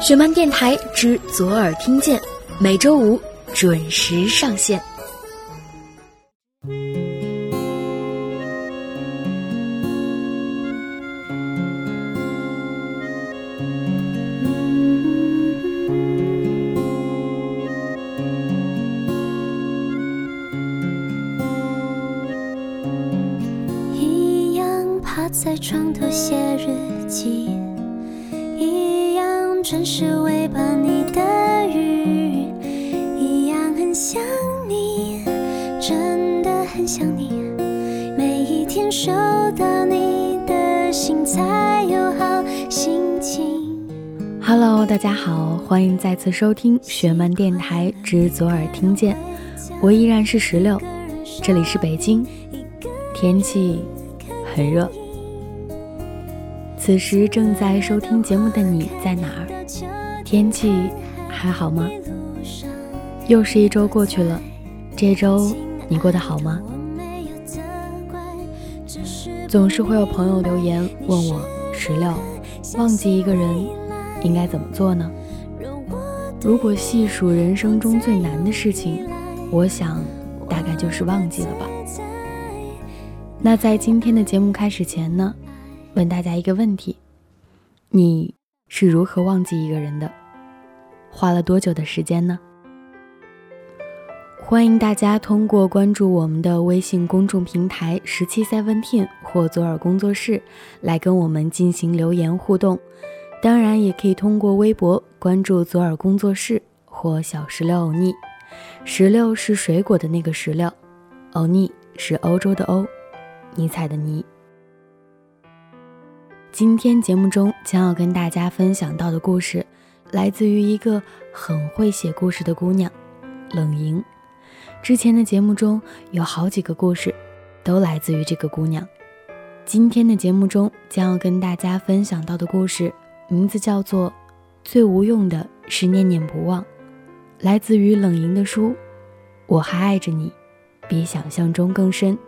雪漫电台之左耳听见，每周五准时上线。家好，欢迎再次收听雪漫电台之左耳听见，我依然是石榴，这里是北京，天气很热。此时正在收听节目的你在哪儿？天气还好吗？又是一周过去了，这周你过得好吗？总是会有朋友留言问我石榴，忘记一个人应该怎么做呢？如果细数人生中最难的事情，我想大概就是忘记了吧。那在今天的节目开始前呢，问大家一个问题：你是如何忘记一个人的？花了多久的时间呢？欢迎大家通过关注我们的微信公众平台“十七 Seventeen” 或左耳工作室来跟我们进行留言互动。当然，也可以通过微博关注左耳工作室或小石榴欧尼。石榴是水果的那个石榴，欧尼是欧洲的欧，尼采的尼。今天节目中将要跟大家分享到的故事，来自于一个很会写故事的姑娘，冷莹。之前的节目中有好几个故事，都来自于这个姑娘。今天的节目中将要跟大家分享到的故事，名字叫做《最无用的是念念不忘》，来自于冷莹的书《我还爱着你》，比想象中更深。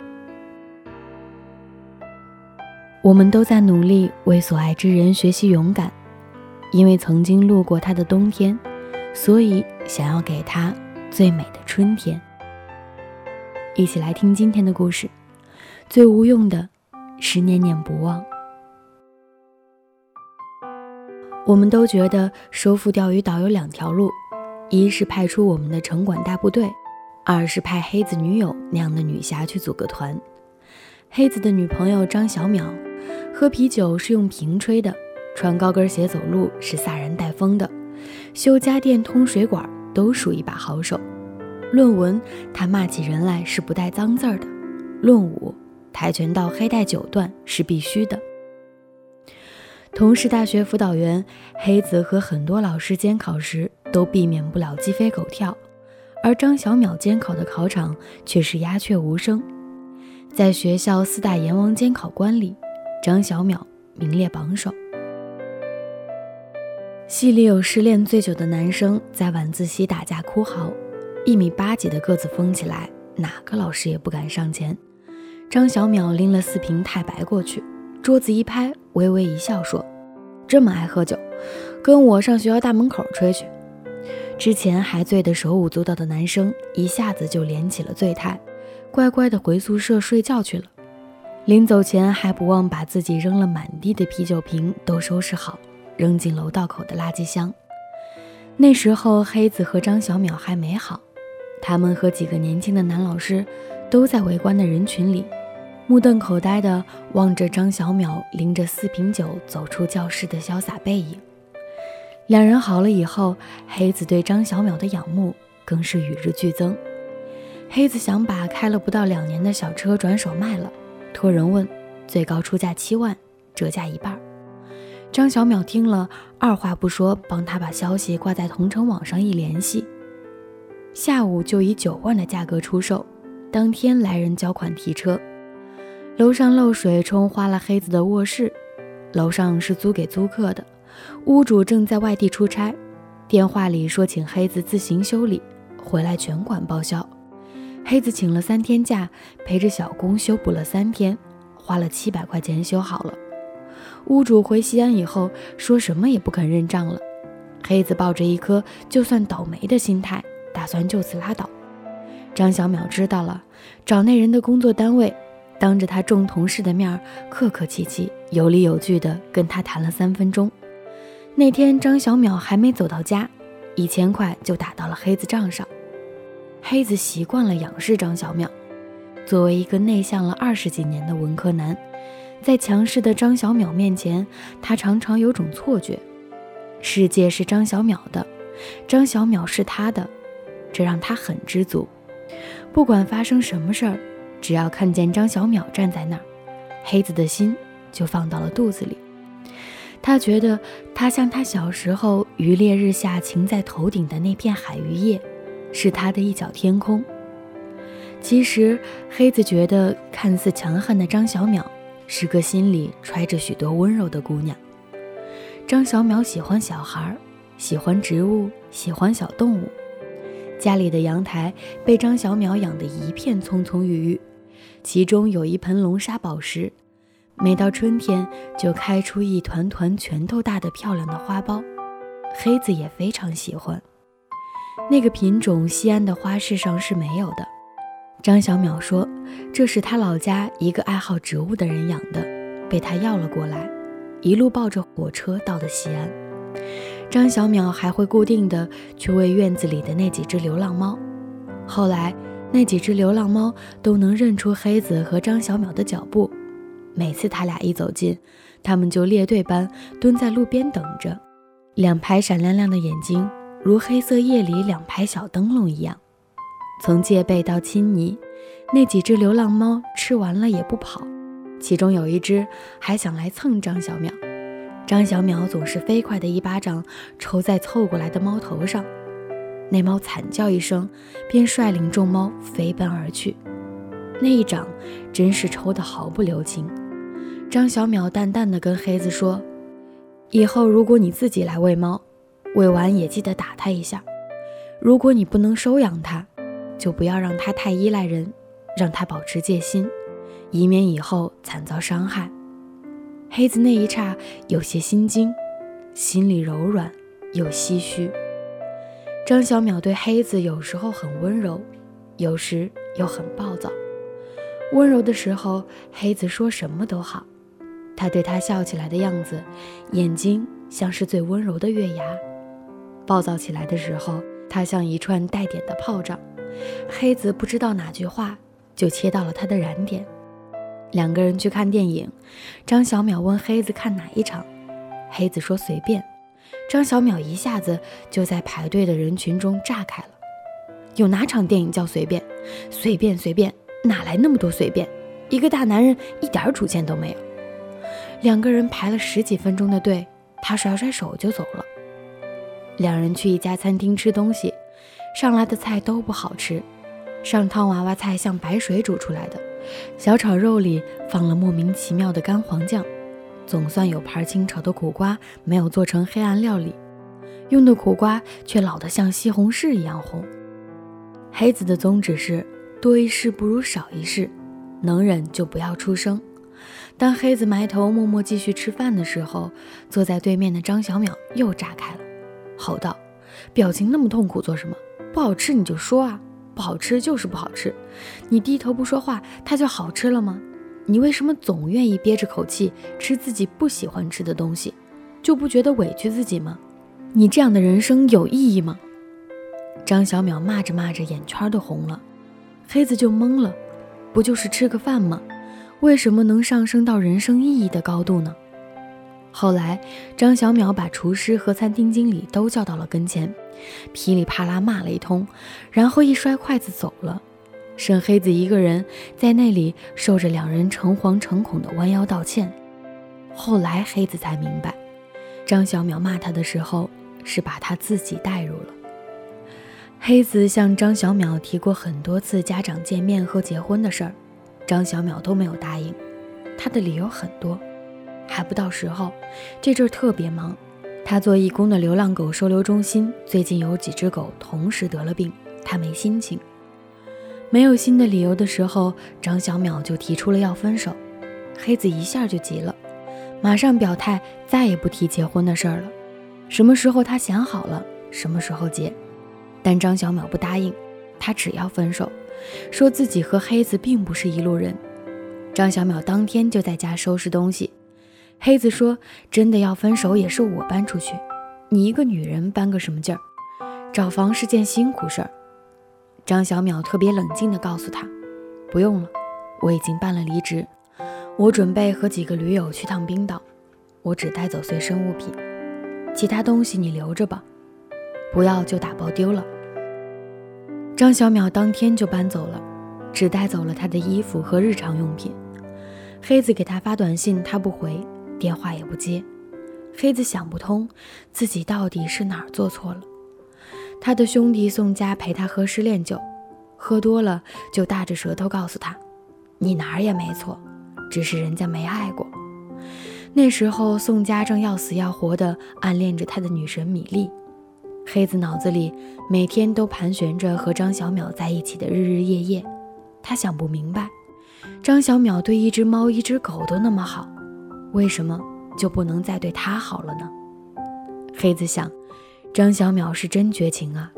我们都在努力为所爱之人学习勇敢，因为曾经路过他的冬天，所以想要给他最美的春天。一起来听今天的故事，最无用的是念念不忘。我们都觉得收复钓鱼岛有两条路，一是派出我们的城管大部队，二是派黑子女友那样的女侠去组个团。黑子的女朋友张小淼，喝啤酒是用瓶吹的，穿高跟鞋走路是飒然带风的，修家电、通水管都属一把好手。论文，他骂起人来是不带脏字儿的；论武，跆拳道黑带九段是必须的。同是大学辅导员，黑子和很多老师监考时都避免不了鸡飞狗跳，而张小淼监考的考场却是鸦雀无声。在学校四大阎王监考官里，张小淼名列榜首。系里有失恋醉酒的男生在晚自习打架哭嚎，一米八几的个子疯起来，哪个老师也不敢上前。张小淼拎了四瓶太白过去，桌子一拍，微微一笑说：“这么爱喝酒，跟我上学校大门口吹去。”之前还醉得手舞足蹈的男生一下子就连起了醉态，乖乖地回宿舍睡觉去了。临走前还不忘把自己扔了满地的啤酒瓶都收拾好，扔进楼道口的垃圾箱。那时候黑子和张小淼还没好，他们和几个年轻的男老师都在围观的人群里，目瞪口呆地望着张小淼拎着四瓶酒走出教室的潇洒背影。两人好了以后，黑子对张小淼的仰慕更是与日俱增。黑子想把开了不到两年的小车转手卖了，托人问，最高出价七万，折价一半。张小淼听了，二话不说，帮他把消息挂在同城网上一联系，下午就以九万的价格出售。当天来人交款提车，楼上漏水冲花了黑子的卧室，楼上是租给租客的，屋主正在外地出差，电话里说请黑子自行修理，回来全款报销。黑子请了三天假，陪着小工修补了三天，花了七百块钱修好了。屋主回西安以后，说什么也不肯认账了。黑子抱着一颗就算倒霉的心态，打算就此拉倒。张小淼知道了，找那人的工作单位，当着他众同事的面，客客气气、有理有据地跟他谈了三分钟。那天张小淼还没走到家，一千块就打到了黑子账上。黑子习惯了仰视张小淼，作为一个内向了二十几年的文科男，在强势的张小淼面前，他常常有种错觉：世界是张小淼的，张小淼是他的，这让他很知足。不管发生什么事儿，只要看见张小淼站在那儿，黑子的心就放到了肚子里。他觉得他像他小时候于烈日下擎在头顶的那片海芋叶，是他的一角天空。其实黑子觉得看似强悍的张小淼是个心里揣着许多温柔的姑娘。张小淼喜欢小孩，喜欢植物，喜欢小动物。家里的阳台被张小淼养得一片葱葱郁郁，其中有一盆龙沙宝石。每到春天，就开出一团团拳头大的漂亮的花苞，黑子也非常喜欢。那个品种西安的花市上是没有的。张小淼说，这是他老家一个爱好植物的人养的，被他要了过来，一路抱着火车到的西安。张小淼还会固定的去喂院子里的那几只流浪猫，后来那几只流浪猫都能认出黑子和张小淼的脚步。每次他俩一走近，他们就列队般蹲在路边等着，两排闪亮亮的眼睛如黑色夜里两排小灯笼一样。从戒备到亲昵，那几只流浪猫吃完了也不跑，其中有一只还想来蹭张小淼。张小淼总是飞快的一巴掌抽在凑过来的猫头上，那猫惨叫一声，便率领众猫飞奔而去。那一掌真是抽得毫不留情。张小淼淡淡的跟黑子说：“以后如果你自己来喂猫，喂完也记得打它一下。如果你不能收养它，就不要让它太依赖人，让它保持戒心，以免以后惨遭伤害。”黑子那一刹有些心惊，心里柔软又唏嘘。张小淼对黑子有时候很温柔，有时又很暴躁。温柔的时候，黑子说什么都好。他对他笑起来的样子，眼睛像是最温柔的月牙；暴躁起来的时候，他像一串带点的炮仗。黑子不知道哪句话就切到了他的燃点。两个人去看电影，张小淼问黑子看哪一场，黑子说随便。张小淼一下子就在排队的人群中炸开了：“有哪场电影叫随便？随便随便，哪来那么多随便？一个大男人一点主见都没有。”两个人排了十几分钟的队，他甩甩手就走了。两人去一家餐厅吃东西，上来的菜都不好吃。上汤娃娃菜像白水煮出来的，小炒肉里放了莫名其妙的干黄酱。总算有盘清炒的苦瓜没有做成黑暗料理，用的苦瓜却老得像西红柿一样红。黑子的宗旨是多一事不如少一事，能忍就不要出声。当黑子埋头默默继续吃饭的时候，坐在对面的张小淼又炸开了，吼道：“表情那么痛苦做什么？不好吃你就说啊，不好吃就是不好吃。你低头不说话，它就好吃了吗？你为什么总愿意憋着口气吃自己不喜欢吃的东西，就不觉得委屈自己吗？你这样的人生有意义吗？”张小淼骂着骂着，眼圈都红了，黑子就懵了，不就是吃个饭吗？为什么能上升到人生意义的高度呢？后来，张小淼把厨师和餐厅经理都叫到了跟前，噼里啪啦骂了一通，然后一摔筷子走了，剩黑子一个人在那里受着两人诚惶诚恐的弯腰道歉。后来，黑子才明白，张小淼骂他的时候是把他自己带入了。黑子向张小淼提过很多次家长见面和结婚的事儿。张小淼都没有答应，他的理由很多，还不到时候。这阵儿特别忙，他做义工的流浪狗收留中心最近有几只狗同时得了病，他没心情。没有新的理由的时候，张小淼就提出了要分手。黑子一下就急了，马上表态再也不提结婚的事儿了，什么时候他想好了，什么时候结。但张小淼不答应，他只要分手，说自己和黑子并不是一路人。张小淼当天就在家收拾东西。黑子说：“真的要分手，也是我搬出去，你一个女人搬个什么劲儿？找房是件辛苦事儿。”张小淼特别冷静地告诉他：“不用了，我已经办了离职，我准备和几个驴友去趟冰岛，我只带走随身物品，其他东西你留着吧，不要就打包丢了。”张小淼当天就搬走了，只带走了他的衣服和日常用品。黑子给他发短信，他不回，电话也不接。黑子想不通，自己到底是哪儿做错了。他的兄弟宋佳陪他喝失恋酒，喝多了就大着舌头告诉他：“你哪儿也没错，只是人家没爱过。”那时候宋佳正要死要活地暗恋着他的女神米粒。黑子脑子里每天都盘旋着和张小淼在一起的日日夜夜，他想不明白。张小淼对一只猫、一只狗都那么好，为什么就不能再对他好了呢？黑子想，张小淼是真绝情啊！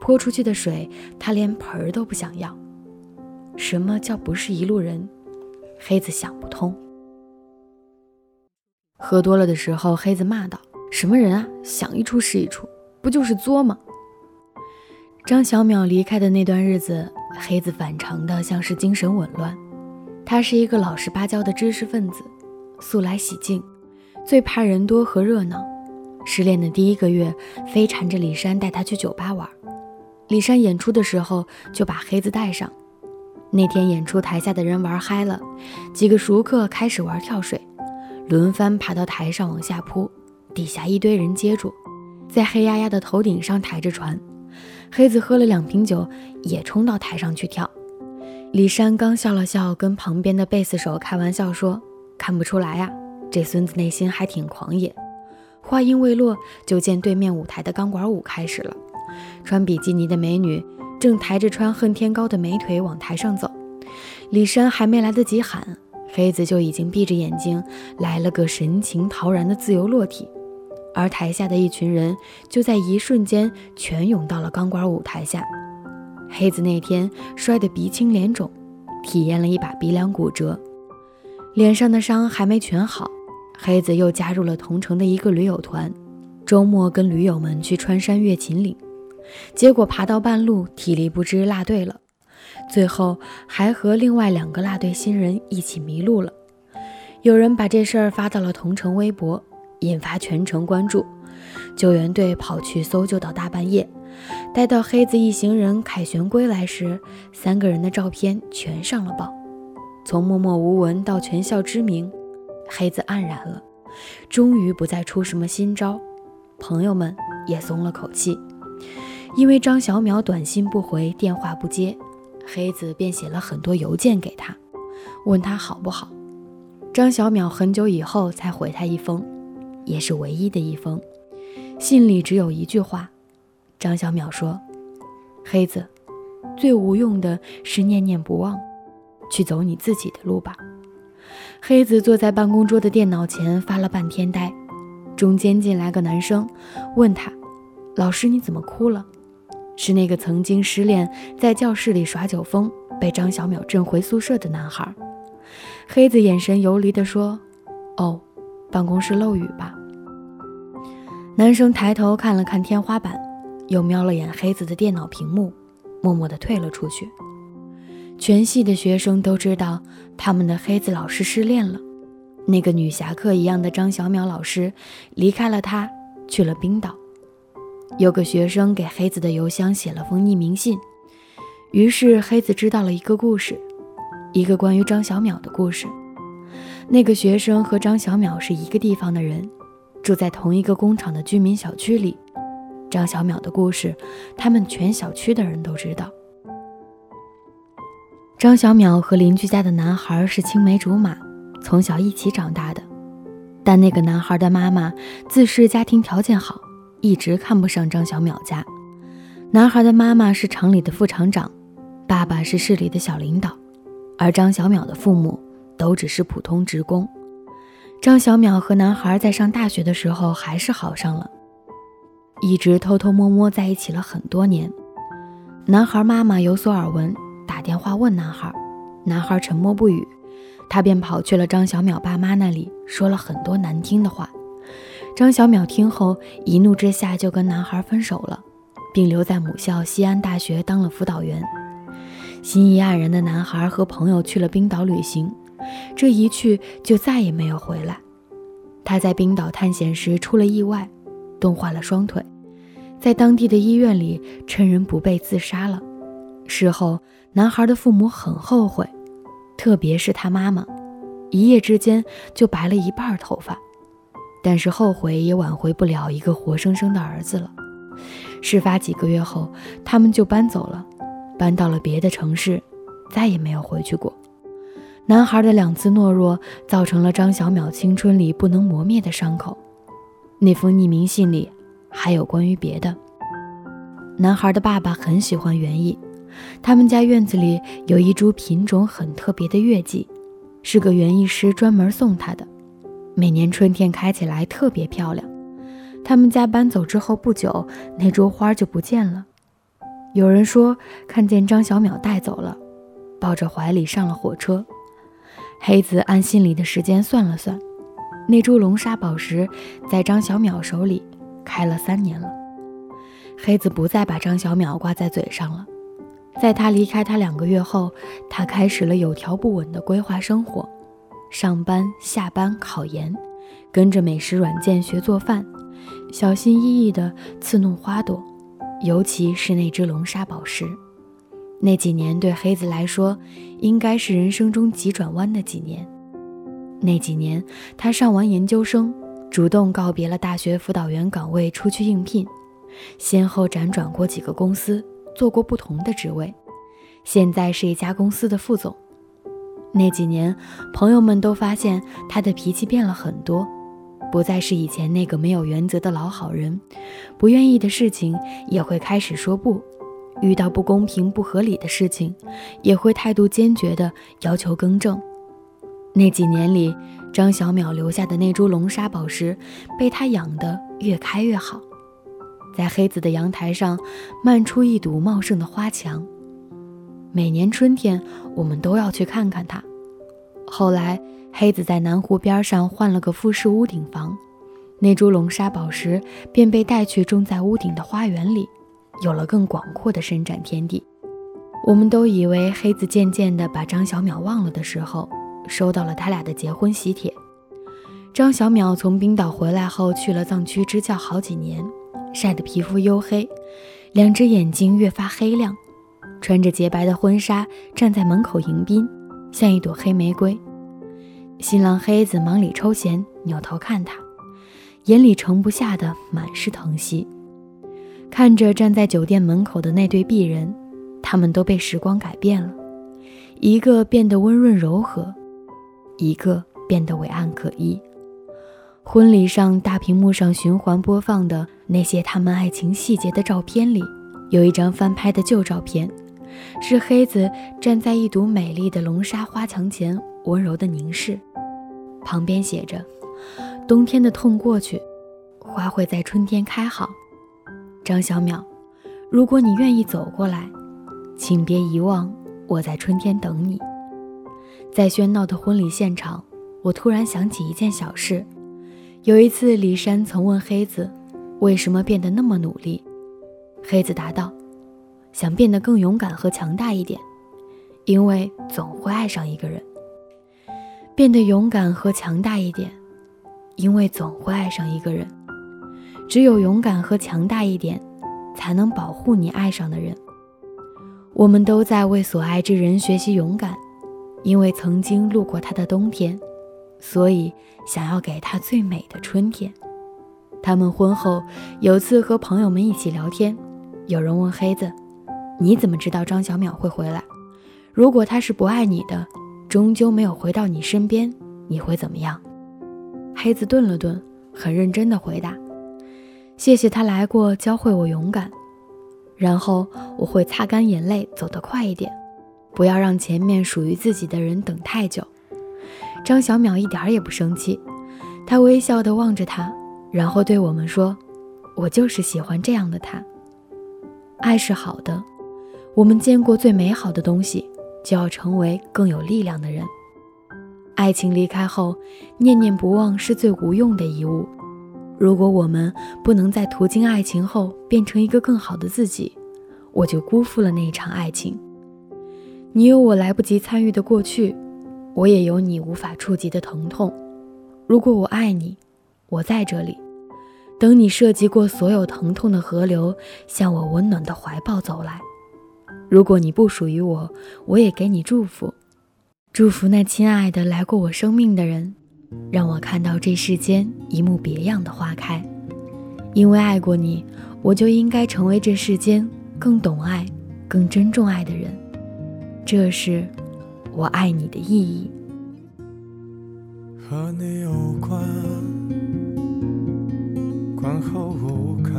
泼出去的水，他连盆儿都不想要。什么叫不是一路人？黑子想不通。喝多了的时候，黑子骂道：“什么人啊？想一出是一出，不就是作吗？”张小淼离开的那段日子，黑子反常的像是精神紊乱。他是一个老实巴交的知识分子，素来喜静，最怕人多和热闹。失恋的第一个月，非缠着李珊带他去酒吧玩。李珊演出的时候就把黑子带上。那天演出台下的人玩嗨了，几个熟客开始玩跳水，轮番爬到台上往下扑，底下一堆人接住，在黑压压的头顶上抬着船。黑子喝了两瓶酒，也冲到台上去跳。李珊刚笑了笑，跟旁边的贝斯手开玩笑说：“看不出来呀，这孙子内心还挺狂野。”话音未落，就见对面舞台的钢管舞开始了。穿比基尼的美女正抬着穿恨天高的美腿往台上走。李珊还没来得及喊，黑子就已经闭着眼睛来了个神情陶然的自由落体，而台下的一群人就在一瞬间全涌到了钢管舞台下。黑子那天摔得鼻青脸肿，体验了一把鼻梁骨折，脸上的伤还没全好。黑子又加入了同城的一个驴友团，周末跟驴友们去穿山越秦岭，结果爬到半路体力不支落队了，最后还和另外两个落队新人一起迷路了。有人把这事儿发到了同城微博，引发全城关注，救援队跑去搜救到大半夜。待到黑子一行人凯旋归来时，三个人的照片全上了报。从默默无闻到全校知名，黑子黯然了，终于不再出什么新招。朋友们也松了口气，因为张小淼短信不回，电话不接，黑子便写了很多邮件给他，问他好不好。张小淼很久以后才回他一封，也是唯一的一封，信里只有一句话。张小淼说：“黑子，最无用的是念念不忘，去走你自己的路吧。”黑子坐在办公桌的电脑前发了半天呆，中间进来个男生，问他：“老师你怎么哭了？”是那个曾经失恋，在教室里耍酒疯，被张小淼震回宿舍的男孩。黑子眼神游离地说：“哦，办公室漏雨吧。”男生抬头看了看天花板。又瞄了眼黑子的电脑屏幕，默默地退了出去。全系的学生都知道他们的黑子老师失恋了，那个女侠客一样的张小淼老师离开了他，去了冰岛。有个学生给黑子的邮箱写了封匿名信，于是黑子知道了一个故事，一个关于张小淼的故事。那个学生和张小淼是一个地方的人，住在同一个工厂的居民小区里。张小淼的故事，他们全小区的人都知道。张小淼和邻居家的男孩是青梅竹马，从小一起长大的。但那个男孩的妈妈自恃家庭条件好，一直看不上张小淼家。男孩的妈妈是厂里的副厂长，爸爸是市里的小领导，而张小淼的父母都只是普通职工。张小淼和男孩在上大学的时候还是好上了。一直偷偷摸摸在一起了很多年。男孩妈妈有所耳闻，打电话问男孩，男孩沉默不语，他便跑去了张小淼爸妈那里，说了很多难听的话。张小淼听后，一怒之下就跟男孩分手了，并留在母校西安大学当了辅导员。心仪黯然的男孩和朋友去了冰岛旅行，这一去就再也没有回来。他在冰岛探险时出了意外，冻坏了双腿，在当地的医院里趁人不备自杀了。事后，男孩的父母很后悔，特别是他妈妈，一夜之间就白了一半头发。但是后悔也挽回不了一个活生生的儿子了。事发几个月后，他们就搬走了，搬到了别的城市，再也没有回去过。男孩的两次懦弱，造成了张小淼青春里不能磨灭的伤口。那封匿名信里还有关于别的。男孩的爸爸很喜欢园艺，他们家院子里有一株品种很特别的月季，是个园艺师专门送他的。每年春天开起来特别漂亮。他们家搬走之后不久，那株花就不见了。有人说看见张小淼带走了，抱着怀里上了火车。黑子按心里的时间算了算，那株龙沙宝石在张小淼手里开了三年了。黑子不再把张小淼挂在嘴上了。在他离开他两个月后，他开始了有条不紊的规划生活。上班、下班、考研，跟着美食软件学做饭，小心翼翼地刺弄花朵，尤其是那只龙沙宝石。那几年对黑子来说，应该是人生中急转弯的几年。那几年，他上完研究生，主动告别了大学辅导员岗位，出去应聘，先后辗转过几个公司，做过不同的职位，现在是一家公司的副总。那几年，朋友们都发现他的脾气变了很多，不再是以前那个没有原则的老好人，不愿意的事情也会开始说不，遇到不公平、不合理的事情，也会态度坚决的要求更正。那几年里，张小淼留下的那株龙沙宝石，被他养得越开越好，在黑子的阳台上漫出一堵茂盛的花墙。每年春天，我们都要去看看它。后来，黑子在南湖边上换了个复式屋顶房，那株龙沙宝石便被带去种在屋顶的花园里，有了更广阔的伸展天地。我们都以为黑子渐渐地把张小淼忘了的时候，收到了他俩的结婚喜帖。张小淼从冰岛回来后，去了藏区支教好几年，晒得皮肤黝黑，两只眼睛越发黑亮。穿着洁白的婚纱站在门口迎宾，像一朵黑玫瑰。新郎黑子忙里抽闲，扭头看他，眼里盛不下的满是疼惜。看着站在酒店门口的那对璧人，他们都被时光改变了，一个变得温润柔和，一个变得伟岸可依。婚礼上大屏幕上循环播放的那些他们爱情细节的照片里，有一张翻拍的旧照片。是黑子站在一堵美丽的龙沙花墙前，温柔的凝视，旁边写着：“冬天的痛过去，花会在春天开好。”张小淼，如果你愿意走过来，请别遗忘我在春天等你。在喧闹的婚礼现场，我突然想起一件小事。有一次，李珊曾问黑子：“为什么变得那么努力？”黑子答道。想变得更勇敢和强大一点，因为总会爱上一个人。变得勇敢和强大一点，因为总会爱上一个人。只有勇敢和强大一点，才能保护你爱上的人。我们都在为所爱之人学习勇敢，因为曾经路过他的冬天，所以想要给他最美的春天。他们婚后有次和朋友们一起聊天，有人问黑子。你怎么知道张小淼会回来？如果他是不爱你的，终究没有回到你身边，你会怎么样？黑子顿了顿，很认真地回答：“谢谢他来过，教会我勇敢。然后我会擦干眼泪，走得快一点，不要让前面属于自己的人等太久。”张小淼一点也不生气，他微笑地望着他，然后对我们说：“我就是喜欢这样的他。爱是好的，我们见过最美好的东西，就要成为更有力量的人。爱情离开后，念念不忘是最无用的遗物。如果我们不能在途经爱情后变成一个更好的自己，我就辜负了那一场爱情。你有我来不及参与的过去，我也有你无法触及的疼痛。如果我爱你，我在这里，等你涉及过所有疼痛的河流，向我温暖的怀抱走来。如果你不属于我，我也给你祝福。祝福那亲爱的来过我生命的人，让我看到这世间一幕别样的花开。因为爱过你，我就应该成为这世间更懂爱、更珍重爱的人。这是我爱你的意义。和你有关，观后无感。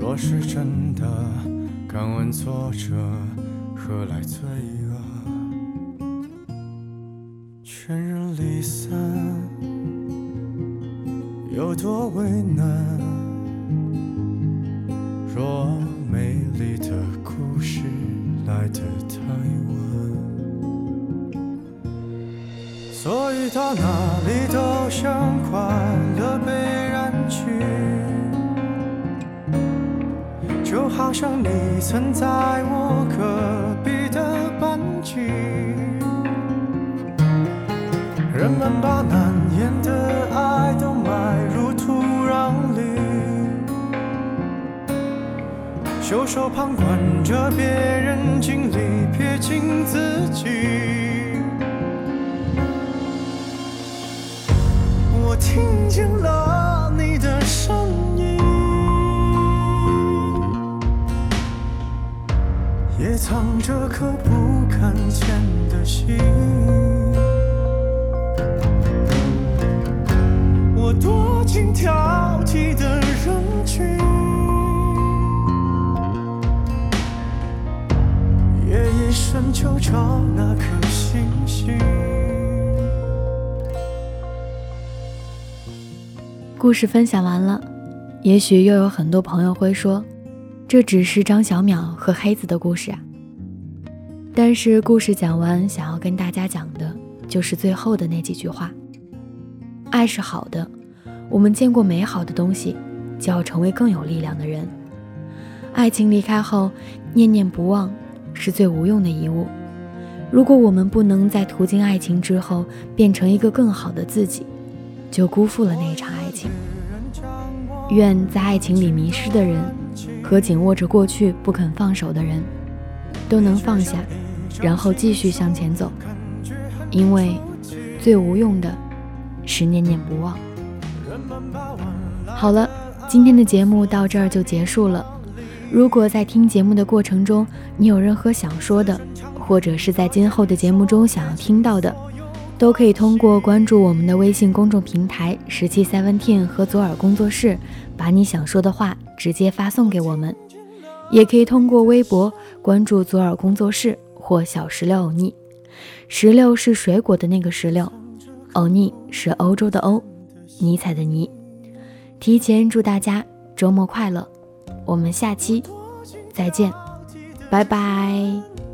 若是真的，敢问作者何来罪恶？全人离散，有多为难？若的太晚，所以到哪里都像快乐被染去，就好像你曾在我隔壁的班级。人们把难袖手旁观着别人经历，撇清自己。我听见了你的声音，也藏着颗不敢见的心。我躲进挑剔的人群，夜夜深就找那颗星星。故事分享完了，也许又有很多朋友会说，这只是张小淼和黑子的故事啊。但是故事讲完，想要跟大家讲的就是最后的那几句话：爱是好的。我们见过美好的东西，就要成为更有力量的人。爱情离开后，念念不忘是最无用的遗物。如果我们不能在途经爱情之后变成一个更好的自己，就辜负了那一场爱情。愿在爱情里迷失的人和紧握着过去不肯放手的人，都能放下，然后继续向前走。因为最无用的是念念不忘。好了，今天的节目到这儿就结束了。如果在听节目的过程中，你有任何想说的，或者是在今后的节目中想要听到的，都可以通过关注我们的微信公众平台“十七 Seventeen” 和左耳工作室，把你想说的话直接发送给我们。也可以通过微博关注左耳工作室或小石榴欧尼。石榴是水果的那个石榴，欧尼是欧洲的欧。尼采的尼，提前祝大家周末快乐，我们下期再见，拜拜。